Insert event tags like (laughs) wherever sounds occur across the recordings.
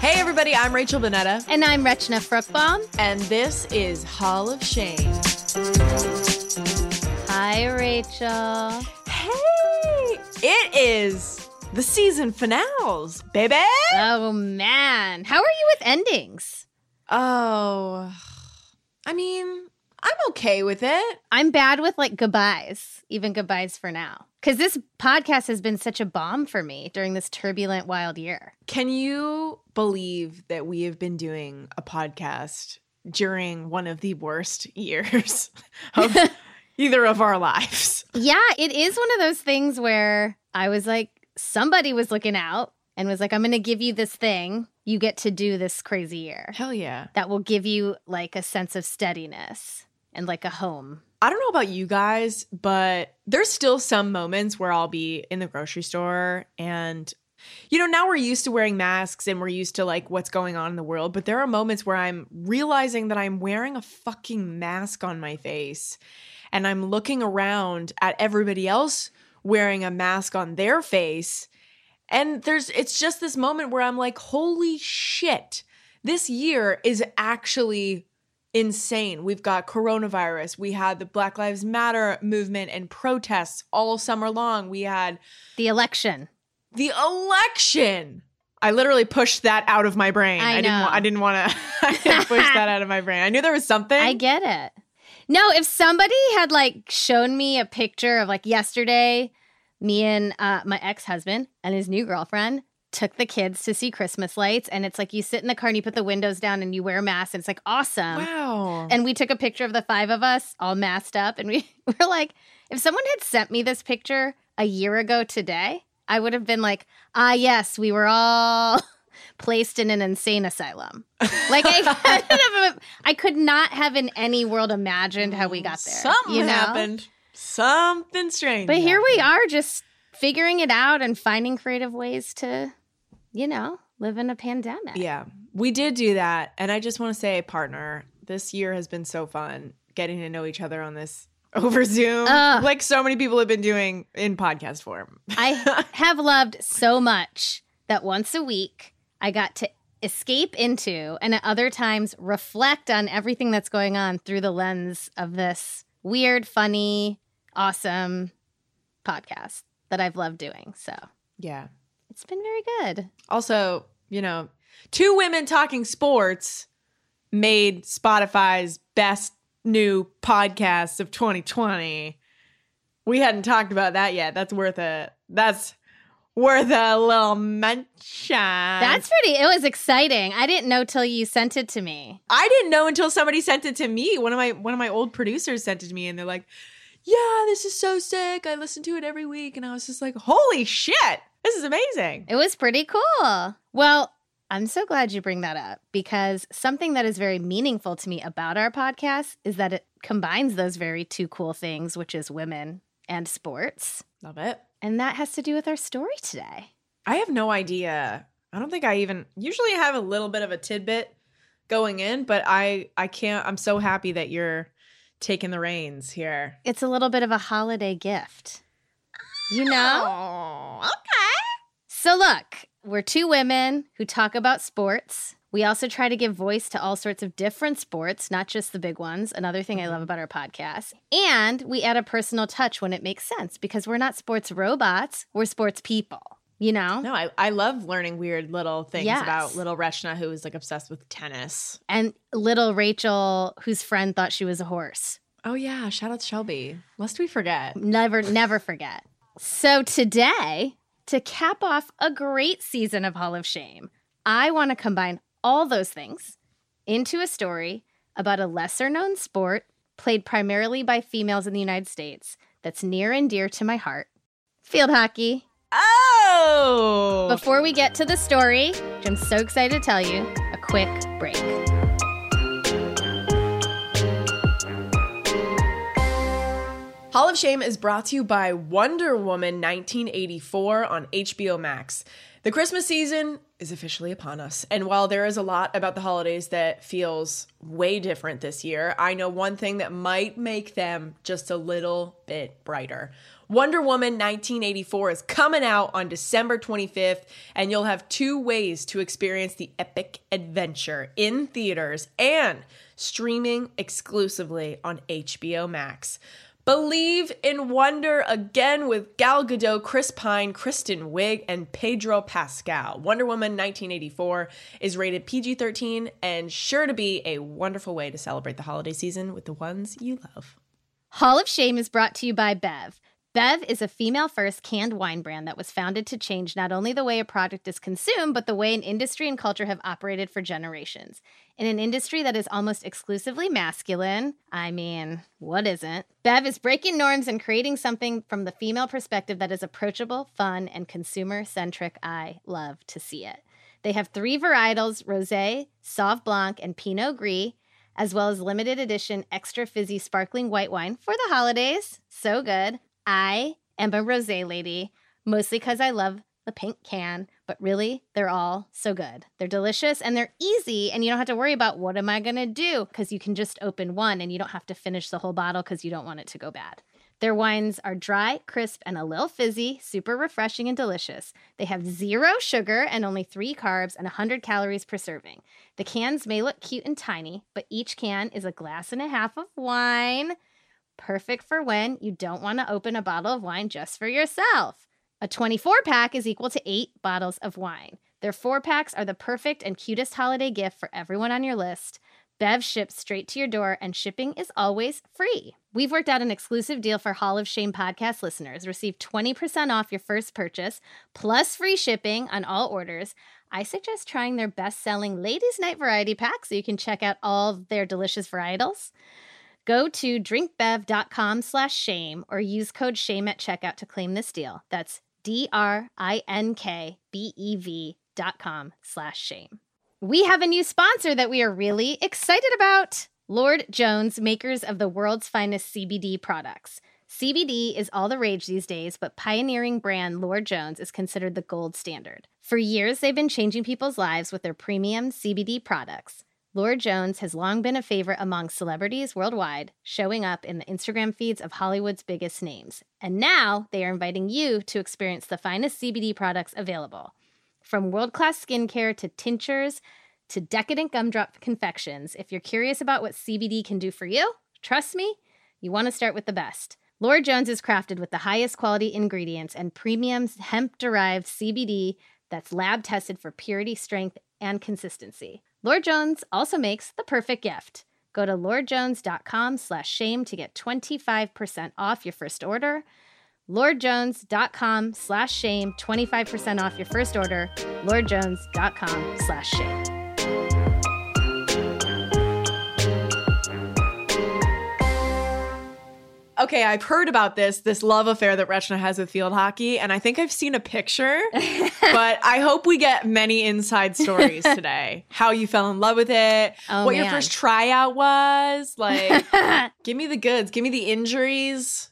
Hey, everybody, I'm Rachel Bonnetta, And I'm Rachna Fruchtbaum. and this is Hall of Shame. Hi, Rachel. Hey, it is the season finales, baby. Oh, man. How are you with endings? Oh, I mean, I'm okay with it. I'm bad with like goodbyes, even goodbyes for now. Because this podcast has been such a bomb for me during this turbulent, wild year. Can you believe that we have been doing a podcast during one of the worst (laughs) years of (laughs) either of our lives? Yeah, it is one of those things where I was like, somebody was looking out and was like, I'm going to give you this thing. You get to do this crazy year Hell yeah. that will give you like a sense of steadiness and like a home. I don't know about you guys, but there's still some moments where I'll be in the grocery store and you know, now we're used to wearing masks and we're used to like what's going on in the world, but there are moments where I'm realizing that I'm wearing a fucking mask on my face and I'm looking around at everybody else wearing a mask on their face and there's it's just this moment where I'm like, "Holy shit. This year is actually insane. We've got coronavirus. We had the Black Lives Matter movement and protests all summer long. We had The election. the election. I literally pushed that out of my brain. I didn't. know. wa- I didn't want to. (laughs) I didn't push that out of my brain. I knew there was something. I get it. No, if somebody had like shown me a picture of like yesterday, me and uh, my ex husband and his new girlfriend took the kids to see Christmas lights, and it's like you sit in the car and you put the windows down and you wear a mask, and it's like awesome. wow. And we took a picture of the five of us all masked up, and we (laughs) were like, if someone had sent me this picture a year ago today, I would have been like, ah, yes, we were all (laughs) placed in an insane asylum. Like I, (laughs) couldn't have- I could not have in any world imagined how we got there. Something you know? happened. Something strange. But here we are, just figuring it out and finding creative ways to, you know, live in a pandemic. Yeah, we did do that. And I just want to say, partner, this year has been so fun getting to know each other on this (laughs) over Zoom, Ugh. like so many people have been doing in podcast form. (laughs) I have loved so much that once a week I got to escape into and at other times reflect on everything that's going on through the lens of this weird, funny, awesome podcast that I've loved doing. So Yeah. It's been very good. Also, you know, two women talking sports made Spotify's best new podcasts of 2020. We hadn't talked about that yet. That's worth a that's worth a little mention. That's pretty, it was exciting. I didn't know till you sent it to me. I didn't know until somebody sent it to me. One of my one of my old producers sent it to me and they're like, "Yeah, this is so sick. I listen to it every week." And I was just like, "Holy shit. This is amazing." It was pretty cool. Well, I'm so glad you bring that up because something that is very meaningful to me about our podcast is that it combines those very two cool things, which is women and sports. Love it. And that has to do with our story today. I have no idea. I don't think I even usually I have a little bit of a tidbit going in, but I I can't I'm so happy that you're taking the reins here. It's a little bit of a holiday gift. You know? Oh, okay. So, look, we're two women who talk about sports. We also try to give voice to all sorts of different sports, not just the big ones. Another thing I love about our podcast. And we add a personal touch when it makes sense because we're not sports robots, we're sports people, you know? No, I, I love learning weird little things Yes. about little Rachna who was like obsessed with tennis. And little Rachel, whose friend thought she was a horse. Oh yeah, shout out to Shelby. Lest we forget. Never, never forget. So today, to cap off a great season of Hall of Shame, I want to combine all those things into a story about a lesser known sport played primarily by females in the United States that's near and dear to my heart. Field hockey. Oh! Before we get to the story, which I'm so excited to tell you, a quick break. Hall of Shame is brought to you by Wonder Woman 1984 on HBO Max. The Christmas season is officially upon us, and while there is a lot about the holidays that feels way different this year, I know one thing that might make them just a little bit brighter. Wonder Woman 1984 is coming out on December 25th, and you'll have two ways to experience the epic adventure in theaters and streaming exclusively on HBO Max. Believe in Wonder again with Gal Gadot, Chris Pine, Kristen Wiig, and Pedro Pascal. Wonder Woman 1984 is rated PG 13 and sure to be a wonderful way to celebrate the holiday season with the ones you love. Hall of Shame is brought to you by Bev. Bev is a female first canned wine brand that was founded to change not only the way a product is consumed, but the way an industry and culture have operated for generations. In an industry that is almost exclusively masculine, I mean, what isn't? Bev is breaking norms and creating something from the female perspective that is approachable, fun, and consumer centric. I love to see it. They have three varietals rose, sauv blanc, and pinot gris as well as limited edition extra fizzy sparkling white wine for the holidays. So good. I am a rose lady, mostly because I love the pink can, but really, they're all so good. They're delicious and they're easy, and you don't have to worry about what am I to do because you can just open one and you don't have to finish the whole bottle because you don't want it to go bad. Their wines are dry, crisp, and a little fizzy, super refreshing and delicious. They have zero sugar and only three carbs and 100 calories per serving. The cans may look cute and tiny, but each can is a glass and a half of wine. Perfect for when you don't want to open a bottle of wine just for yourself. A 24 pack is equal to eight bottles of wine. Their four packs are the perfect and cutest holiday gift for everyone on your list. Bev ships straight to your door, and shipping is always free. We've worked out an exclusive deal for Hall of Shame podcast listeners. Receive 20% off your first purchase, plus free shipping on all orders. I suggest trying their best selling Ladies Night Variety Pack so you can check out all their delicious varietals. Go to drinkbev.com slash shame or use code shame at checkout to claim this deal. That's D-R-I-N-K-B-E-V dot com slash shame. We have a new sponsor that we are really excited about. Lord Jones, makers of the world's finest CBD products. CBD is all the rage these days, but pioneering brand Lord Jones is considered the gold standard. For years, they've been changing people's lives with their premium CBD products. Lord Jones has long been a favorite among celebrities worldwide, showing up in the Instagram feeds of Hollywood's biggest names. And now they are inviting you to experience the finest CBD products available. From world class skincare to tinctures to decadent gumdrop confections, if you're curious about what CBD can do for you, trust me, you want to start with the best. Lord Jones is crafted with the highest quality ingredients and premium hemp derived CBD that's lab tested for purity, strength, and consistency. Lord Jones also makes the perfect gift. Go to lordjones.com slash shame to get 25% off your first order. lordjones.com slash shame, 25% off your first order. lordjones.com slash shame. Okay, I've heard about this this love affair that Rachna has with field hockey, and I think I've seen a picture. (laughs) but I hope we get many inside stories (laughs) today. How you fell in love with it, Oh, what your first tryout was, (laughs) like give me the goods, give me the injuries.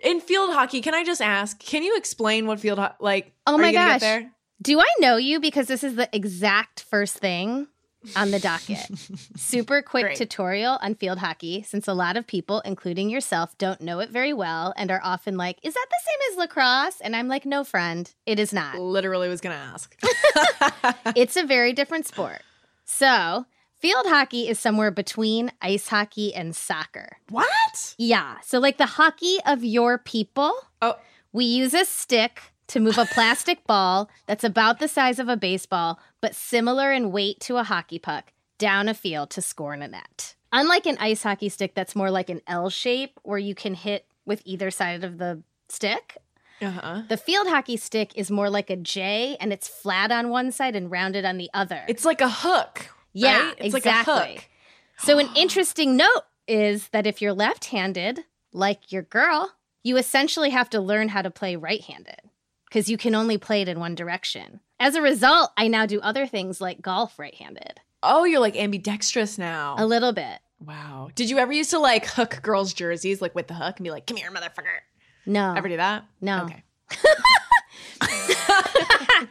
In field hockey, can I just ask? Can you explain what field hockey like? Oh are my you gosh. Get there? Do I know you? Because this is the exact first thing on the docket. (laughs) Super quick Great. tutorial on field hockey, since a lot of people, including yourself, don't know it very well and are often like, Is that the same as lacrosse? And I'm like, No, friend, it is not. Literally was gonna ask. (laughs) (laughs) it's a very different sport. So, field hockey is somewhere between ice hockey and soccer. what? Yeah. So, like the hockey of your people, Oh, we use a stick to move a plastic ball that's about the size of a baseball, but similar in weight to a hockey puck, down a field to score in a net. Unlike an ice hockey stick that's more like an L shape where you can hit with either side of the stick, uh huh. the field hockey stick is more like a J and it's flat on one side and rounded on the other. It's like a hook. Yeah, right? It's exactly. like a hook. So, an (gasps) interesting note is that if you're left handed, like your girl, you essentially have to learn how to play right handed because you can only play it in one direction. As a result, I now do other things like golf right handed. Oh, you're like ambidextrous now. A little bit. wow. Did you ever used to like hook girls' jerseys like with the hook and be like, "Come here, motherfucker"? No. Ever do that? No. Okay. (laughs) (laughs)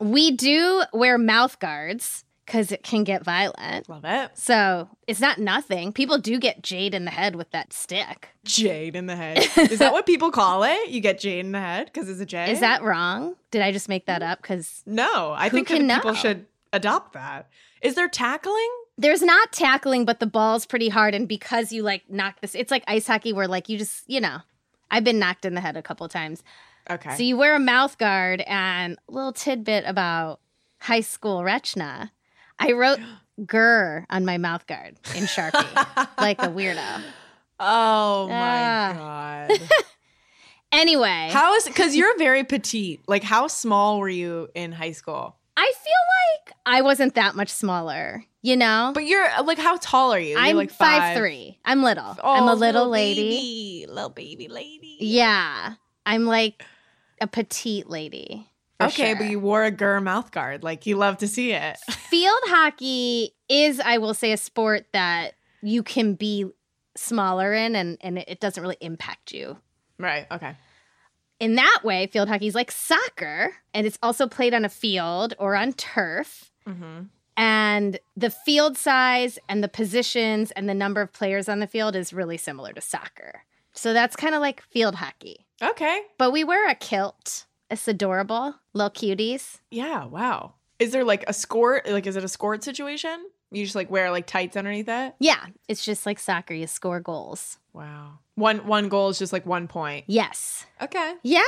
We do wear mouth guards because it can get violent. Love it. So it's not nothing. People do get jade in the head with that stick. Jade in the head. (laughs) Is that what people call it? You get jade in the head because it's a J. Is that wrong? Did I just make that up? Because no? I think that people know? should adopt that. Is there tackling? there's not tackling, but the ball's pretty hard. And because you like knock this, it's like ice hockey where like you just, you know, I've been knocked in the head a couple times. Okay. So you wear a mouth guard and a little tidbit about high school Rachna. I wrote "gur" on my mouth guard in Sharpie, like a weirdo. (laughs) oh my Ah. god. (laughs) Anyway, How is because you're very petite. Like, how small were you in high school? I feel like I wasn't that much smaller, you know? But you're like, how tall are you? You're I'm like five three. I'm little. Oh, I'm a little lady. baby, little baby lady. Yeah. I'm like a petite lady. Okay, sure. but you wore a Gur mouth guard. Like, you love to see it. (laughs) field hockey is, I will say, a sport that you can be smaller in and, and it doesn't really impact you. right. Okay. In that way, field hockey is like soccer, and it's also played on a field or on turf. Mm-hmm. And the field size and the positions and the number of players on the field is really similar to soccer. So that's kind of like field hockey. Okay. But we wear a kilt. It's adorable. Little cuties. Yeah. Wow. Is there like a skort? Like, is it a skort situation? You just like wear like tights underneath it? Yeah, it's just like soccer. You score goals. Wow. One one goal is just like one point. Yes. Okay. Yeah.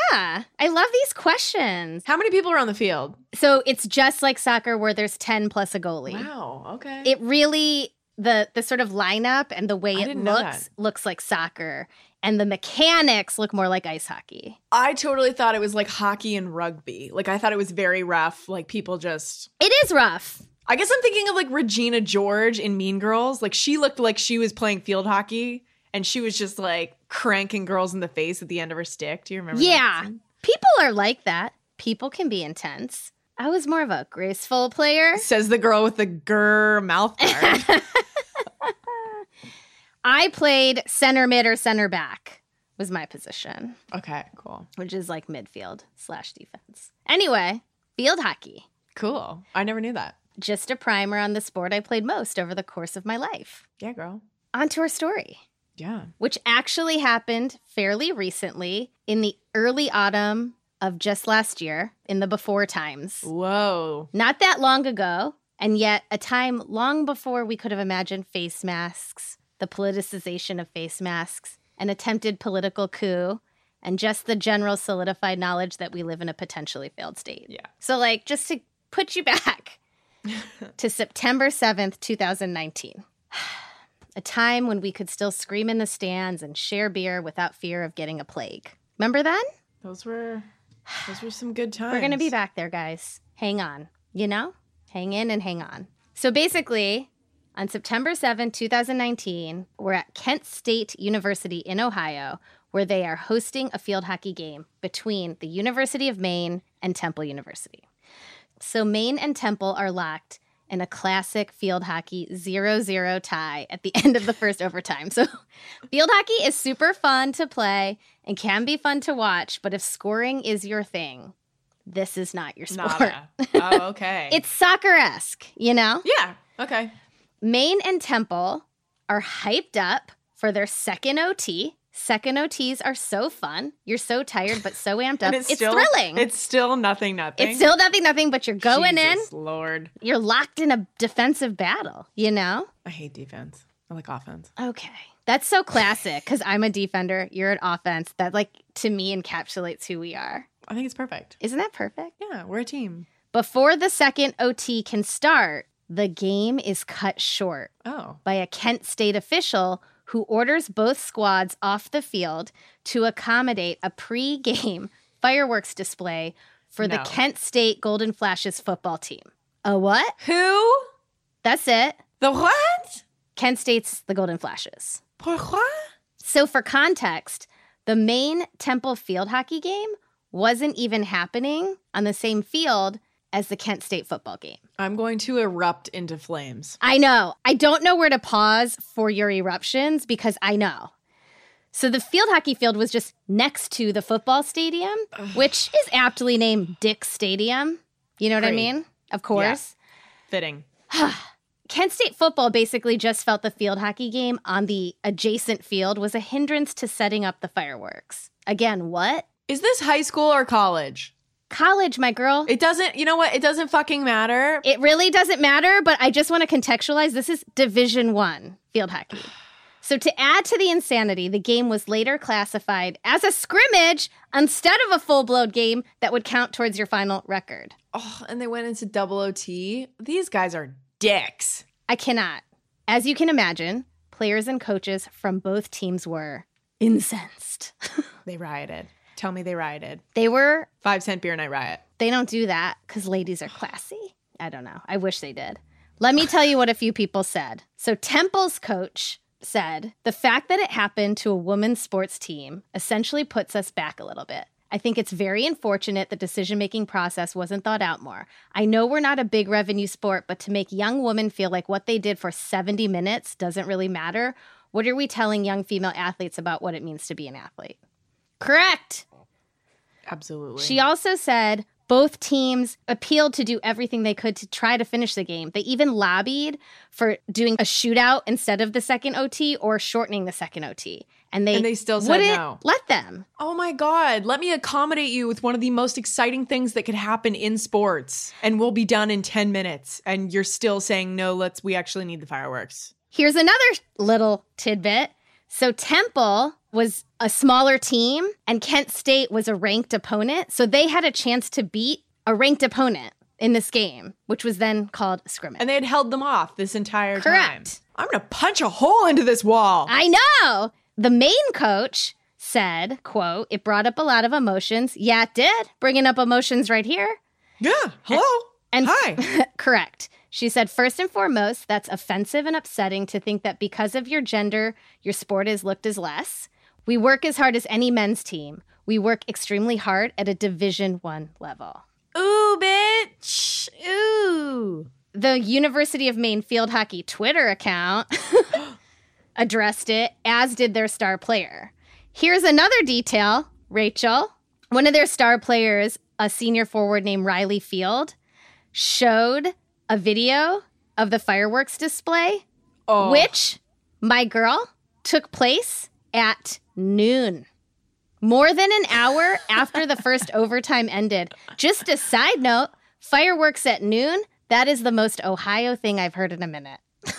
I love these questions. How many people are on the field? So it's just like soccer where there's 10 plus a goalie. Wow. Okay. It really the the sort of lineup and the way I it looks looks like soccer and the mechanics look more like ice hockey. I totally thought it was like hockey and rugby. Like I thought it was very rough. Like people just It is rough. I guess I'm thinking of like Regina George in Mean Girls. Like she looked like she was playing field hockey and she was just like cranking girls in the face at the end of her stick. Do you remember? Yeah. People are like that. People can be intense. I was more of a graceful player. Says the girl with the grr mouth guard. (laughs) I played center mid or center back was my position, okay, cool. which is like midfield slash defense. Anyway, field hockey. Cool. I never knew that. Just a primer on the sport I played most over the course of my life. Yeah, girl. On to our story, Yeah. which actually happened fairly recently in the early autumn of just last year, in the before times. Whoa. Not that long ago, and yet a time long before we could have imagined face masks, the politicization of face masks, an attempted political coup, and just the general solidified knowledge that we live in a potentially failed state. Yeah. So, like, just to put you back (laughs) to September 7th, 2019. (sighs) A time when we could still scream in the stands and share beer without fear of getting a plague. Remember then? Those were those were some good times. We're going to be back there, guys. Hang on. You know? Hang in and hang on. So basically, on September 7, 2019, we're at Kent State University in Ohio, where they are hosting a field hockey game between the University of Maine and Temple University. So Maine and Temple are locked in a classic field hockey 0-0 tie at the (laughs) end of the first overtime. So (laughs) field hockey is super fun to play and can be fun to watch, but if scoring is your thing, this is not your sport. Nada. Oh, okay. (laughs) It's soccer-esque, you know? yeah. Okay. Maine and Temple are hyped up for their second OT. Second OTs are so fun. You're so tired, but so amped (laughs) up. And It's, still, thrilling. It's still nothing, nothing. It's still nothing, nothing, but you're going Jesus Lord. You're locked in a defensive battle, you know? I hate defense. I like offense. Okay. That's so classic because I'm a defender. You're an offense. That, like, to me, encapsulates who we are. I think it's perfect. Isn't that perfect? Yeah, we're a team. Before the second OT can start, the game is cut short Oh. by a Kent State official who orders both squads off the field to accommodate a pre game (laughs) fireworks display for the Kent State Golden Flashes football team. A what? Who? That's it. The what? Kent State's the Golden Flashes. Pourquoi? So, for context, The Maine Temple field hockey game wasn't even happening on the same field as the Kent State football game. I'm going to erupt into flames. I know. I don't know where to pause for your eruptions because I know. So the field hockey field was just next to the football stadium, which is aptly named Dick Stadium. You know what I mean? Of course. Fitting. (sighs) Kent State football basically just felt the field hockey game on the adjacent field was a hindrance to setting up the fireworks. Again, what? Is this high school or college? College, my girl. It, doesn't, you know what? It doesn't fucking matter. It really doesn't matter, but I just want to contextualize this is Division 1 field hockey. So to add to the insanity, the game was later classified as a scrimmage instead of a full-blown game that would count towards your final record. Oh, and they went into double OT. These guys are dicks. I cannot. As you can imagine, players and coaches from both teams were incensed. (laughs) They rioted. Tell me they rioted. they were Five cent beer night riot. They don't do that because ladies are classy. I don't know. I wish they did. Let me tell you what a few people said. So, Temple's coach said the fact that it happened to a women's sports team essentially puts us back a little bit. I think it's very unfortunate the decision making process wasn't thought out more. I know we're not a big revenue sport, but to make young women feel like what they did for 70 minutes doesn't really matter, what are we telling young female athletes about what it means to be an athlete? Correct. Absolutely. She also said both teams appealed to do everything they could to try to finish the game. They even lobbied for doing a shootout instead of the second OT or shortening the second OT. And they, And they still said wouldn't no. let them. Oh my God. Let me accommodate you with one of the most exciting things that could happen in sports. And we'll be done in 10 minutes. And you're still saying, no, let's, we actually need the fireworks. Here's another little tidbit. So Temple was a smaller team and Kent State was a ranked opponent. So they had a chance to beat a ranked opponent in this game, which was then called scrimmage. And they had held them off this entire time. Correct. I'm going to punch a hole into this wall. I know. The Maine coach said, quote, it brought up a lot of emotions. Yeah, it did. Bringing up emotions right here. yeah. Hello. And Hi. (laughs) correct. She said, first and foremost, that's offensive and upsetting to think that because of your gender, your sport is looked as less. We work as hard as any men's team. We work extremely hard at a Division One level. Ooh, bitch. Ooh. The University of Maine field hockey Twitter account (gasps) addressed it, as did their star player. Here's another detail, Rachel. One of their star players, a senior forward named Riley Field, showed a video of the fireworks display, Oh. which, my girl, took place at noon. More than an hour after the first (laughs) overtime ended. Just a side note fireworks at noon, that is the most Ohio thing I've heard in a minute. (laughs)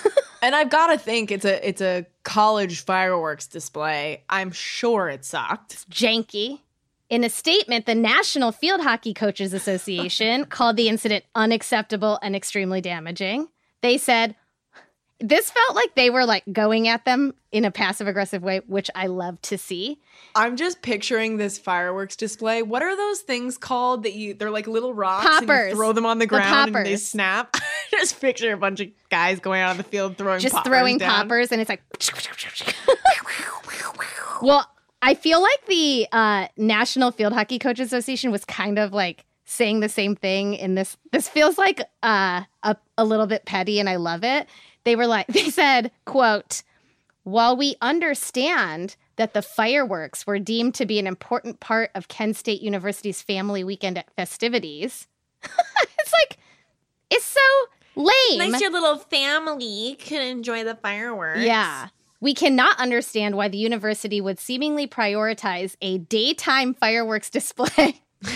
And I've got to think it's a it's a college fireworks display. I'm sure it sucked. Janky. In a statement, the National Field Hockey Coaches Association (laughs) called the incident unacceptable and extremely damaging. They said, this felt like they were like going at them in a passive aggressive way, which I love to see. I'm just picturing this fireworks display. What are those things called that you they're like little rocks and you Poppers. throw them on the ground The and they snap? (laughs) just picture a bunch of guys going out on the field throwing just poppers throwing down. poppers and it's like (laughs) well i feel like the uh, national field hockey coach association was kind of like saying the same thing in this this feels like uh, a, a little bit petty and i love it they were like (laughs) they said quote while we understand that the fireworks were deemed to be an important part of kent state university's family weekend festivities (laughs) it's like it's so lame Nice your little family can enjoy the fireworks. yeah. We cannot understand why the university would seemingly prioritize a daytime fireworks display (laughs)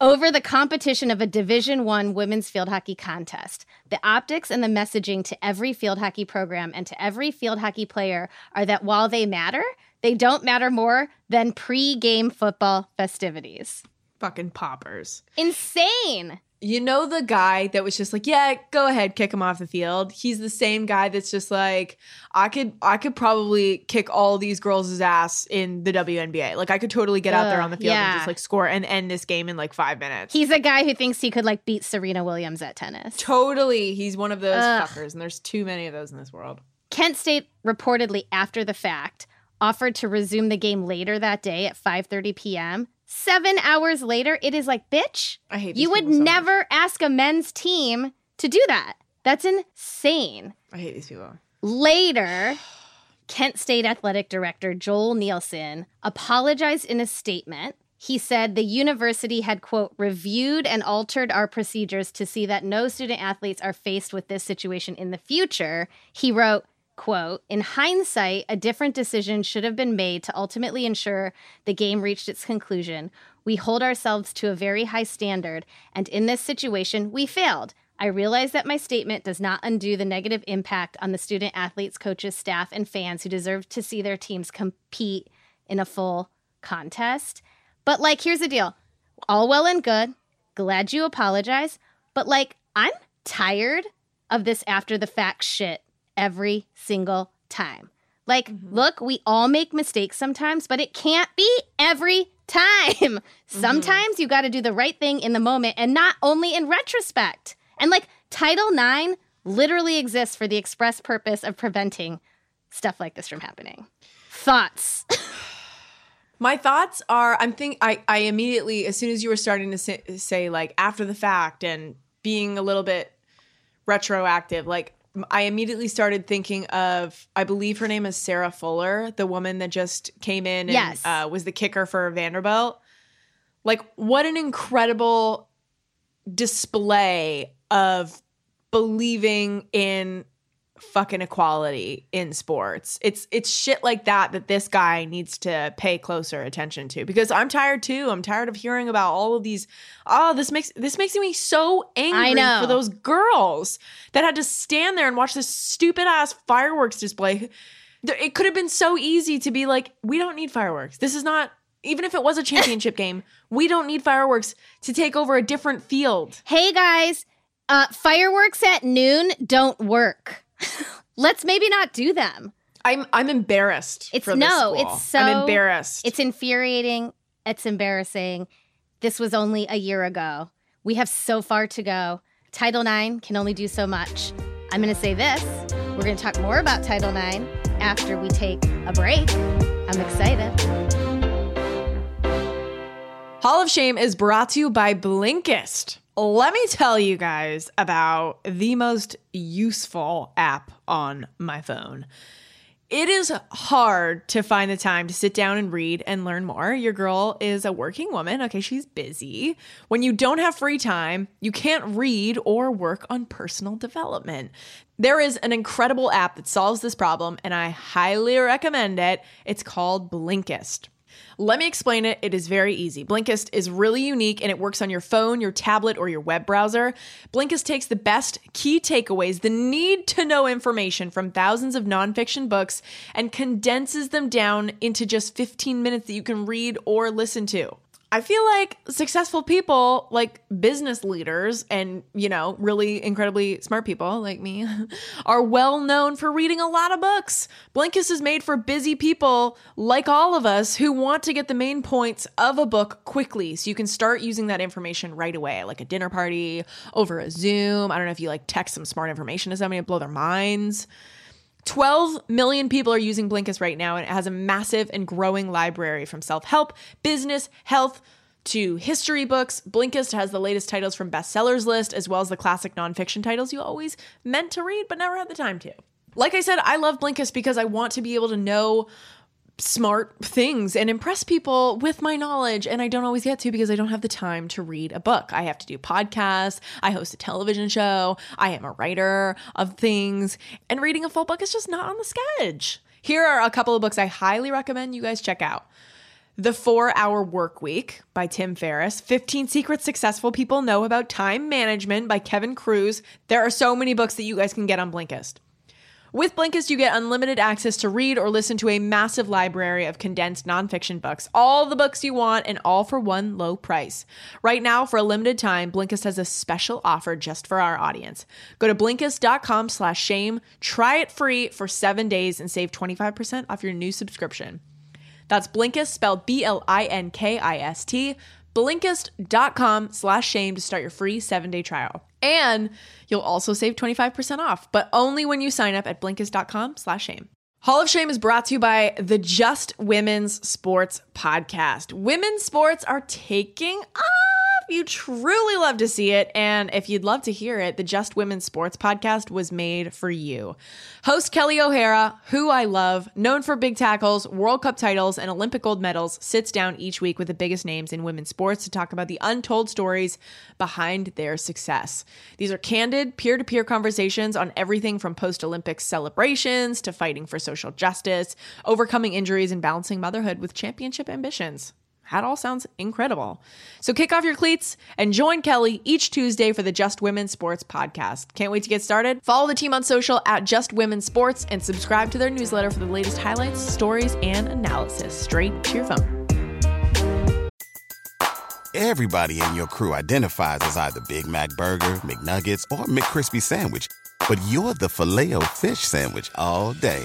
over the competition of a Division 1 women's field hockey contest. The optics and the messaging to every field hockey program and to every field hockey player are that while they matter, they don't matter more than pre-game football festivities. Fucking poppers. Insane. You know the guy that was just like, yeah, go ahead, kick him off the field. He's the same guy that's just like, I could, I could probably kick all these girls' ass in the WNBA. Like, I could totally get out there on the field and just like score and end this game in like five minutes. He's a guy who thinks he could like beat Serena Williams at tennis. totally, he's one of those Ugh. fuckers, and there's too many of those in this world. Kent State reportedly, after the fact, offered to resume the game later that day at 5:30 p.m. 7 hours later, it is like, "Bitch, I hate you would so much. never ask a men's team to do that. That's insane." I hate these people. Later, (sighs) Kent State Athletic Director Joel Nielsen apologized in a statement. He said the university had, quote, reviewed and altered our procedures to see that no student athletes are faced with this situation in the future. He wrote, quote, in hindsight, a different decision should have been made to ultimately ensure the game reached its conclusion. We hold ourselves to a very high standard, and in this situation, we failed. I realize that my statement does not undo the negative impact on the student athletes, coaches, staff, and fans who deserve to see their teams compete in a full contest. But, like, here's the deal all well and good. Glad you apologize. But, like, I'm tired of this after the fact shit every single time. Like, mm-hmm. look, we all make mistakes sometimes, but it can't be every time. (laughs) Mm-hmm. Sometimes you got to do the right thing in the moment and not only in retrospect. And like Title IX literally exists for the express purpose of preventing stuff like this from happening. Thoughts? (sighs) My thoughts are I'm think I I immediately as soon as you were starting to say, say like after the fact and being a little bit retroactive like I immediately started thinking of I believe her name is Sarah Fuller, the woman that just came in and Yes. uh, was the kicker for Vanderbilt. Like what an incredible display of believing in fucking equality in sports. It's it's shit like that that this guy needs to pay closer attention to because I'm tired too. I'm tired of hearing about all of these oh this makes this makes me so angry for those girls that had to stand there and watch this stupid ass fireworks display. It could have been so easy to be like we don't need fireworks. This is not even if it was a championship (laughs) game, we don't need fireworks to take over a different field. hey guys, uh, fireworks at noon don't work. (laughs) Let's maybe not do them. I'm I'm embarrassed. It's for no, it's so I'm embarrassed. It's infuriating. It's embarrassing. This was only a year ago. We have so far to go. Title IX can only do so much. I'm going to say this. We're going to talk more about Title IX after we take a break. I'm excited. Hall of Shame is brought to you by Blinkist. Let me tell you guys about the most useful app on my phone. It is hard to find the time to sit down and read and learn more. Your girl is a working woman. Okay, she's busy. When you don't have free time, you can't read or work on personal development. There is an incredible app that solves this problem, and I highly recommend it. It's called Blinkist. Let me explain it. It is very easy. Blinkist is really unique and it works on your phone, your tablet, or your web browser. Blinkist takes the best key takeaways, the need to know information from thousands of nonfiction books, and condenses them down into just 15 minutes that you can read or listen to. I feel like successful people, like business leaders and, you know, really incredibly smart people like me, (laughs) are well known for reading a lot of books. Blinkist is made for busy people like all of us who want to get the main points of a book quickly so you can start using that information right away, like a dinner party, over a Zoom. I don't know if you like text some smart information to somebody to blow their minds. 12 million people are using Blinkist right now, and it has a massive and growing library from self help, business, health, to history books. Blinkist has the latest titles from bestsellers list, as well as the classic nonfiction titles you always meant to read but never had the time to. Like I said, I love Blinkist because I want to be able to know smart things and impress people with my knowledge. And I don't always get to because I don't have the time to read a book. I have to do podcasts, I host a television show, I am a writer of things, and reading a full book is just not on the sketch. Here are a couple of books I highly recommend you guys check out. The Four Hour Work Week by Tim Ferriss, 15 Secrets Successful People Know About Time Management by Kevin Kruse. There are so many books that you guys can get on Blinkist. With Blinkist, you get unlimited access to read or listen to a massive library of condensed nonfiction books, all the books you want, and all for one low price. Right now, for a limited time, Blinkist has a special offer just for our audience. Go to Blinkist.com slash shame, try it free for seven days, and save 25% off your new subscription. That's Blinkist, spelled B-L-I-N-K-I-S-T, Blinkist.com slash shame to start your free seven-day trial. And you'll also save 25% off, but only when you sign up at Blinkist.com slash shame. Hall of Shame is brought to you by the Just Women's Sports Podcast. Women's sports are taking off. You truly love to see it. And if you'd love to hear it, the Just Women's Sports Podcast was made for you. Host Kelly O'Hara, who I love, known for big tackles, World Cup titles, and Olympic gold medals, sits down each week with the biggest names in women's sports to talk about the untold stories behind their success. These are candid, peer to peer conversations on everything from post Olympic celebrations to fighting for social justice, overcoming injuries, and balancing motherhood with championship ambitions. That all sounds incredible. So kick off your cleats and join Kelly each Tuesday for the Just Women Sports podcast. Can't wait to get started? Follow the team on social at Just Women Sports and subscribe to their newsletter for the latest highlights, stories, and analysis straight to your phone. Everybody in your crew identifies as either Big Mac Burger, McNuggets, or McCrispy Sandwich. But you're the Filet-O-Fish Sandwich all day.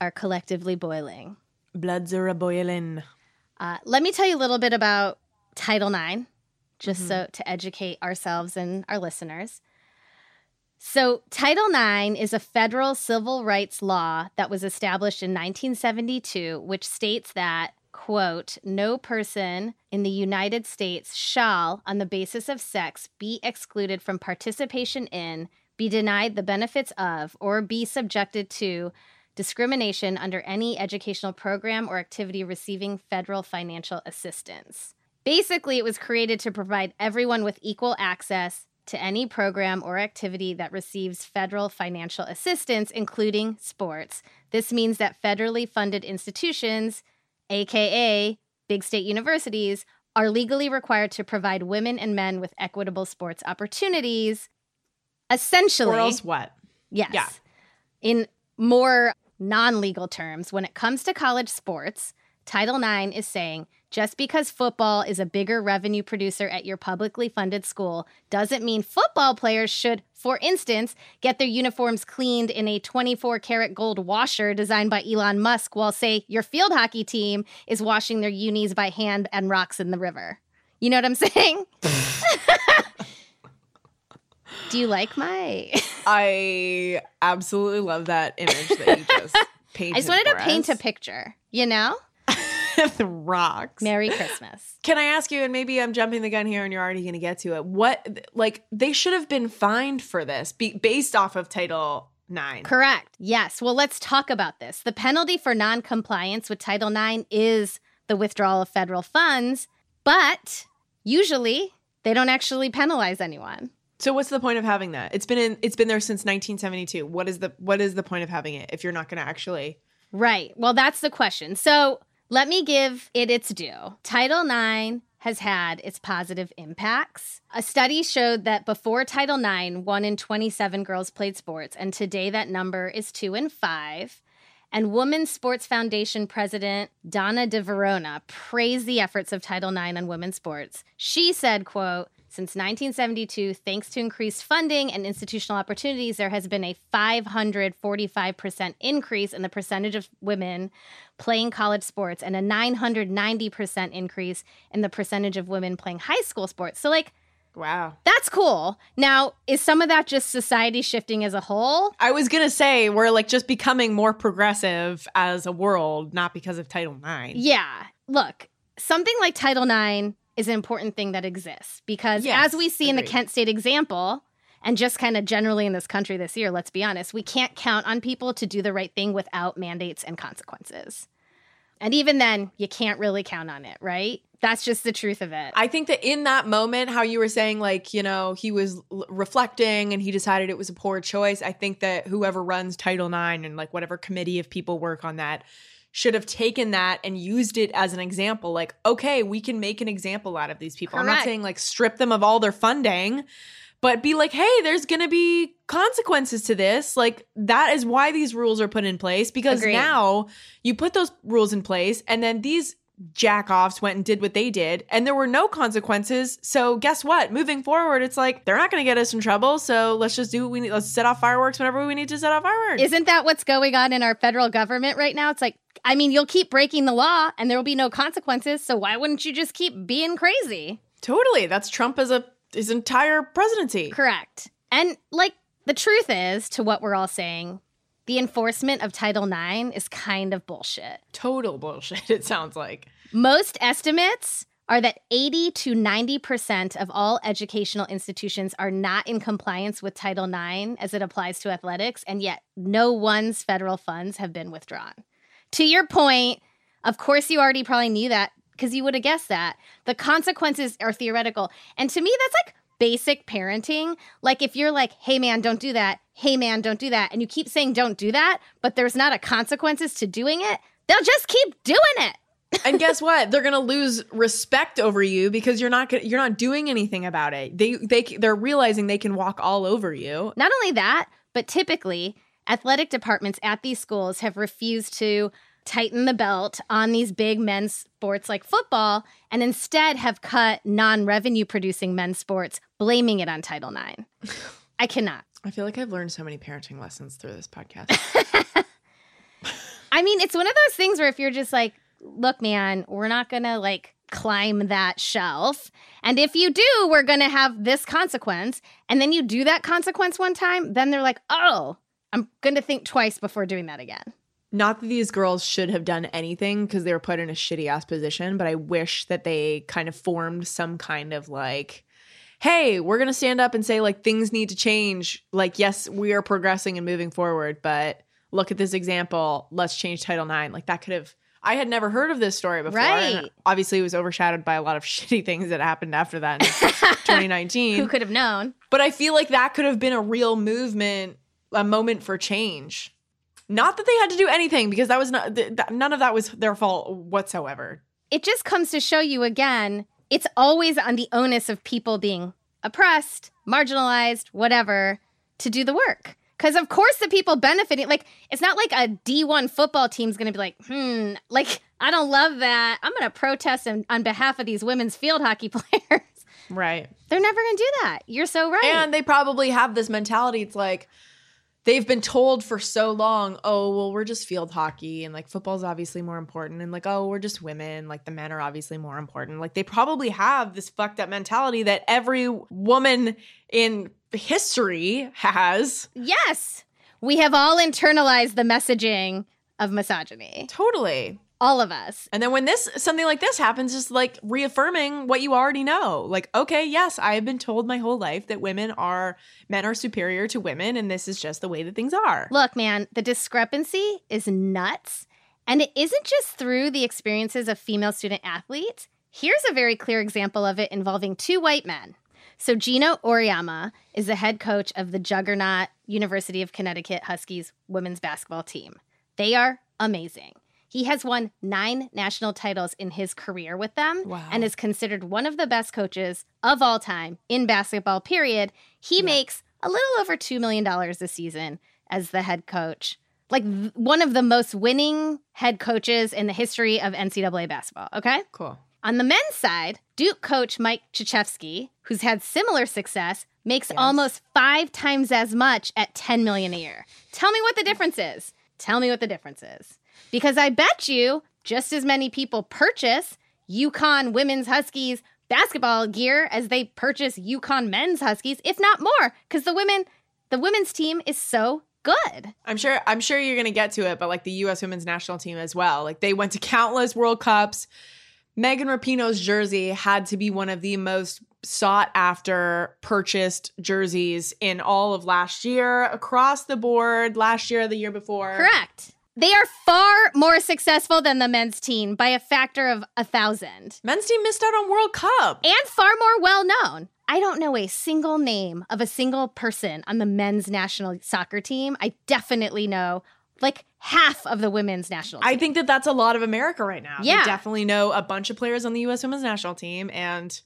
are collectively boiling. Bloods are a boiling. Uh, let me tell you a little bit about Title IX, just so to educate ourselves and our listeners. So, Title IX is a federal civil rights law that was established in 1972, which states that, quote, no person in the United States shall, on the basis of sex, be excluded from participation in, be denied the benefits of, or be subjected to discrimination under any educational program or activity receiving federal financial assistance. Basically, it was created to provide everyone with equal access to any program or activity that receives federal financial assistance, including sports. This means that federally funded institutions, aka big state universities, are legally required to provide women and men with equitable sports opportunities. Essentially, Or else what? Yes. Yeah. In more non legal terms, when it comes to college sports, Title IX is saying just because football is a bigger revenue producer at your publicly funded school doesn't mean football players should, for instance, get their uniforms cleaned in a 24 karat gold washer designed by Elon Musk, while, say, your field hockey team is washing their unis by hand and rocks in the river. You know what I'm saying? (laughs) (laughs) Do you like my. (laughs) I absolutely love that image that you just painted. (laughs) I just wanted to for paint a picture, you know? (laughs) the rocks. Merry Christmas. Can I ask you, and maybe I'm jumping the gun here and you're already going to get to it, what, like, they should have been fined for this be, based off of Title IX. Correct. Yes. Well, let's talk about this. The penalty for noncompliance with Title IX is the withdrawal of federal funds, but usually they don't actually penalize anyone. So what's the point of having that? It's been in, it's been there since 1972. What is the what is the point of having it if you're not going to actually Right. Well, that's the question. So let me give it its due. Title IX has had its positive impacts. A study showed that before Title IX, one in 27 girls played sports, and today that number is two in five. And Women's Sports Foundation president Donna de Varona praised the efforts of Title IX on women's sports. She said, quote, since 1972, thanks to increased funding and institutional opportunities, there has been a 545% increase in the percentage of women playing college sports and a 990% increase in the percentage of women playing high school sports. So, like, Wow. that's cool. Now, is some of that just society shifting as a whole? I was going to say we're like just becoming more progressive as a world not because of Title IX. Yeah. Look, something like Title IX is an important thing that exists because, Yes, as we see in the. Kent State example, and just kind of generally in this country this year, let's be honest, we can't count on people to do the right thing without mandates and consequences. And even then, you can't really count on it, right? That's just the truth of it. I think that in that moment, how you were saying, like, you know, he was l- reflecting and he decided it was a poor choice. I think that whoever runs Title IX and like whatever committee of people work on that should have taken that and used it as an example. Like, okay, we can make an example out of these people. I'm not saying like strip them of all their funding, but be like, hey, there's going to be consequences to this. Like, that is why these rules are put in place because Agreed. now you put those rules in place and then these jack offs went and did what they did and there were no consequences. So, guess what? Moving forward, it's like they're not going to get us in trouble. So, let's just do what we need. Let's set off fireworks whenever we need to set off fireworks. Isn't that what's going on in our federal government right now? It's like, I mean, you'll keep breaking the law and there will be no consequences. So why wouldn't you just keep being crazy? totally. That's Trump as a his entire presidency. Correct. And like the truth is, to what we're all saying, the enforcement of Title IX is kind of bullshit. Total bullshit, (laughs) it sounds like. Most estimates are that 80 to 90% of all educational institutions are not in compliance with Title IX as it applies to athletics, and yet no one's federal funds have been withdrawn. To your point, of course, you already probably knew that because you would have guessed that. The consequences are theoretical. And to me, that's like basic parenting. Like if you're like, hey man, don't do that. Hey man, don't do that. And you keep saying don't do that, but there's not a consequences to doing it, they'll just keep doing it. (laughs) and guess what? They're gonna lose respect over you because you're not gonna, you're not doing anything about it. They they they're realizing they can walk all over you. Not only that, but typically athletic departments at these schools have refused to tighten the belt on these big men's sports like football and instead have cut non-revenue producing men's sports blaming it on Title IX. I cannot. I feel like I've learned so many parenting lessons through this podcast. (laughs) (laughs) I mean, it's one of those things where if you're just like, look, man, we're not going to like climb that shelf. And if you do, we're going to have this consequence. And then you do that consequence one time, then they're like, oh, I'm going to think twice before doing that again. not that these girls should have done anything because they were put in a shitty ass position, but I wish that they kind of formed some kind of like, hey, we're gonna stand up and say like things need to change. Like, yes, we are progressing and moving forward, but look at this example. Let's change Title IX. Like that could have. I had never heard of this story before. Right. obviously, it was overshadowed by a lot of (laughs) shitty things that happened after that in (laughs) 2019. Who could have known? But I feel like that could have been a real movement, a moment for change. Not that they had to do anything because that was not th- that, none of that was their fault whatsoever. It just comes to show you again, it's always on the onus of people being oppressed, marginalized, whatever, to do the work. Because of course the people benefiting, like it's not like a D1 football team's gonna be like, hmm, like I don't love that. I'm gonna protest on, on behalf of these women's field hockey (laughs) players. Right. They're never gonna do that. You're so right. And they probably have this mentality. It's like they've been told for so long, oh, well, we're just field hockey and like football's obviously more important. And like, oh, we're just women. Like the men are obviously more important. Like they probably have this fucked up mentality that every woman in history has. yes, we have all internalized the messaging of misogyny. Totally. All of us. And then when this something like this happens, just like reaffirming what you already know. Like, okay, yes, I have been told my whole life that women are men are superior to women, and this is just the way that things are. Look, man, the discrepancy is nuts. And it isn't just through the experiences of female student athletes. Here's a very clear example of it involving two white men. So, Geno Auriemma is the head coach of the juggernaut University of Connecticut Huskies women's basketball team. They are amazing. He has won nine national titles in his career with them Wow. and is considered one of the best coaches of all time in basketball, period. He makes a little over $2 million a season as the head coach. Like th- one of the most winning head coaches in the history of NCAA basketball, okay? Cool. On the men's side, Duke coach Mike Krzyzewski, who's had similar success, makes almost five times as much at 10 million a year. Tell me what the difference is. Tell me what the difference is. Because I bet you just as many people purchase UConn women's Huskies basketball gear as they purchase UConn men's Huskies, if not more, because the women, the women's team is so good. I'm sure I'm sure you're gonna get to it, but like the US women's national team as well. Like they went to countless World Cups. Megan Rapinoe's jersey had to be one of the most sought after purchased jerseys in all of last year, across the board, last year, the year before. Correct. They are far more successful than the men's team by a factor of a thousand. Men's team missed out on World Cup. and far more well known. I don't know a single name of a single person on the men's national soccer team. I definitely know like half of the women's national team. I think that that's a lot of America right now. Yeah. We definitely know a bunch of players on the U.S. women's national team, and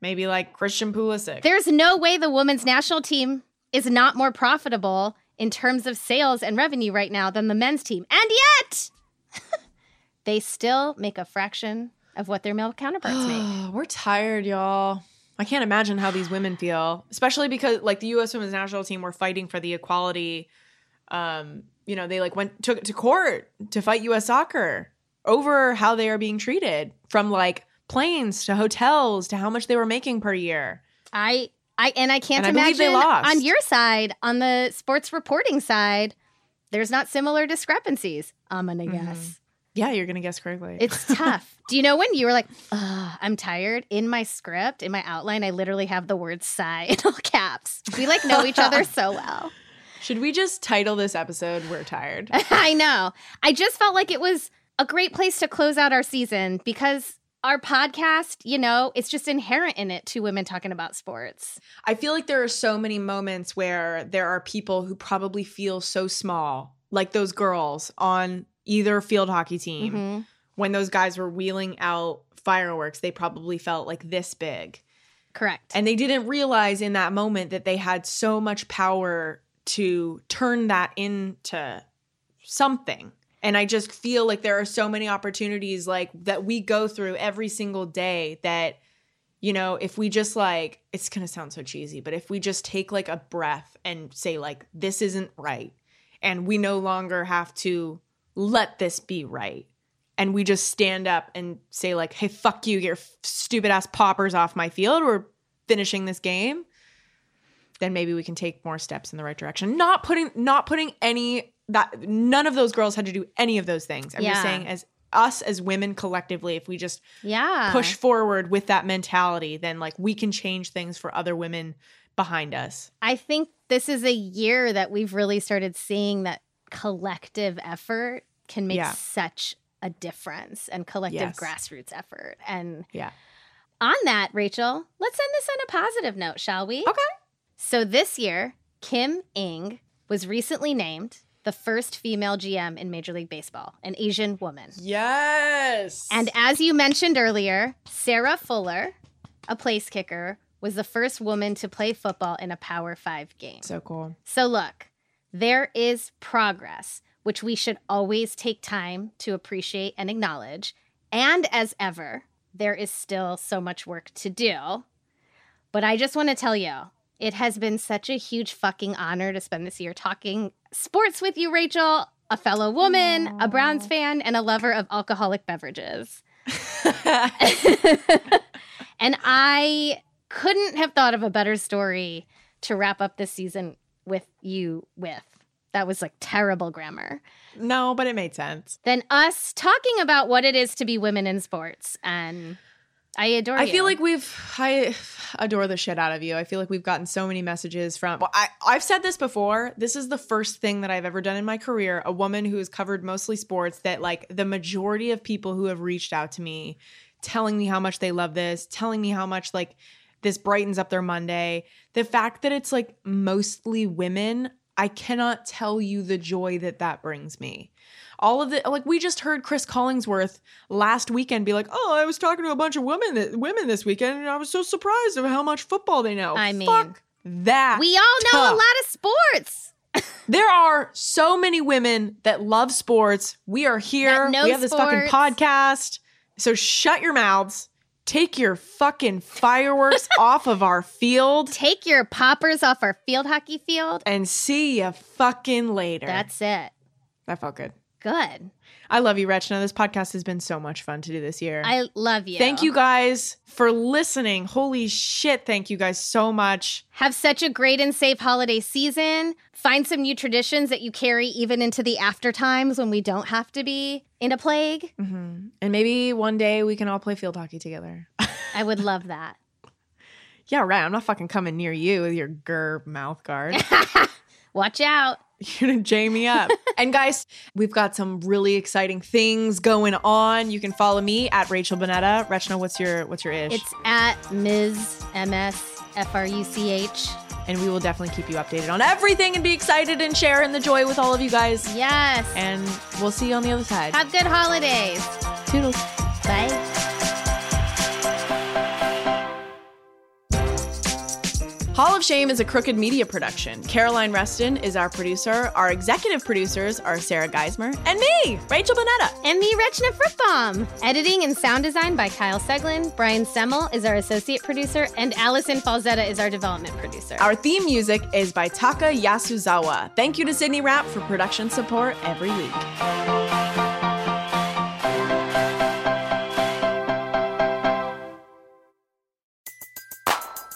Maybe like Christian Pulisic. There's no way the women's national team is not more profitable in terms of sales and revenue right now than the men's team. And yet, (laughs) they still make a fraction of what their male counterparts make. (gasps) We're tired, y'all. I can't imagine how these women feel, especially because like the U.S. women's national team were fighting for the equality. Um, you know, they like went took it to court to fight U.S. soccer over how they are being treated, from like planes to hotels to how much they were making per year. I I and I can't And I imagine on your side, on the sports reporting side, there's not similar discrepancies. I'm gonna Mm-hmm. guess. Yeah, you're gonna guess correctly. It's (laughs) tough. Do you know when you were like, I'm tired? In my script, in my outline, I literally have the word sigh (laughs) in all caps. We like know each other so (laughs) well. Should we just title this episode "We're Tired"? I know. I just felt like it was a great place to close out our season because our podcast, you know, it's just inherent in it two women talking about sports. I feel like there are so many moments where there are people who probably feel so small, like those girls on either field hockey team. Mhm. When those guys were wheeling out fireworks, they probably felt like this big. Correct. And they didn't realize in that moment that they had so much power to turn that into something. And I just feel like there are so many opportunities like that we go through every single day that you know, if we just like it's going to sound so cheesy, but if we just take like a breath and say like this isn't right and we no longer have to let this be right and we just stand up and say like hey fuck you your stupid ass poppers off my field we're finishing this game then maybe we can take more steps in the right direction. Not putting not putting any that none of those girls had to do any of those things i'm just saying as us as women collectively if we just yeah. push forward with that mentality then like we can change things for other women behind us I think this is a year that we've really started seeing that collective effort can make Yeah. such a difference and collective Yes. grassroots effort. And yeah on that, Rachel, let's end this on a positive note, shall we? Okay. So this year, Kim Ng was recently named the first female GM in Major League Baseball, an Asian woman. yes And as you mentioned earlier, Sarah Fuller, a place kicker, was the first woman to play football in a Power 5 game. so cool So, look, there is progress, which we should always take time to appreciate and acknowledge. And as ever, there is still so much work to do. But I just want to tell you, it has been such a huge fucking honor to spend this year talking sports with you, Rachel, a fellow woman, a Browns fan, and a lover of alcoholic beverages. (laughs) (laughs) and I couldn't have thought of a better story to wrap up this season with you with. That was like terrible grammar. no but it made sense Then us talking about what it is to be women in sports. And I adore I you. feel like we've I adore the shit out of you. I feel like we've gotten so many messages from well, I, I've said this before. This is the first thing that I've ever done in my career, a woman who has covered mostly sports, that like the majority of people who have reached out to me telling me how much they love this, telling me how much like this brightens up their Monday. The fact that it's like mostly women, I cannot tell you the joy that that brings me. All of the like we just heard Cris Collinsworth last weekend be like, "Oh, I was talking to a bunch of women th- women this weekend and I was so surprised of how much football they know." I mean, Fuck that. we all know a lot of sports. (laughs) There are so many women that love sports. We are here. That we have this fucking podcast. So shut your mouths. Take your fucking fireworks (laughs) off of our field Take your poppers off our field hockey field. and see you fucking later. That's it. that felt good. Good. I love you, Rachna. This podcast has been so much fun to do this year. I love you. Thank you guys for listening. Holy shit, thank you guys so much. Have such a great and safe holiday season. Find some new traditions that you carry even into the after times when we don't have to be in a plague. Mm-hmm. And maybe one day we can all play field hockey together. (laughs) I would love that. yeah, right. I'm not fucking coming near you with your gur mouth guard. (laughs) Watch out. (laughs) You're gonna jam me up. (laughs) and guys, we've got some really exciting things going on. You can follow me at Rachel Bonnetta. Rachna, what's your what's your ish? It's at Ms. MS F R U C H. and we will definitely keep you updated on everything and be excited and share in the joy with all of you guys. Yes. And we'll see you on the other side. Have good holidays. Toodles. Bye. Hall of Shame is a crooked media production. Caroline Reston is our producer. Our executive producers are Sarah Geismer and me, Rachel Bonnetta. And me, Rachna Fruchtbaum. Editing and sound design by Kyle Seglin. Brian Semmel is our associate producer, and Allison Falzetta is our development producer. Our theme music is by Taka Yasuzawa. Thank you to Sydney Rapp for production support every week.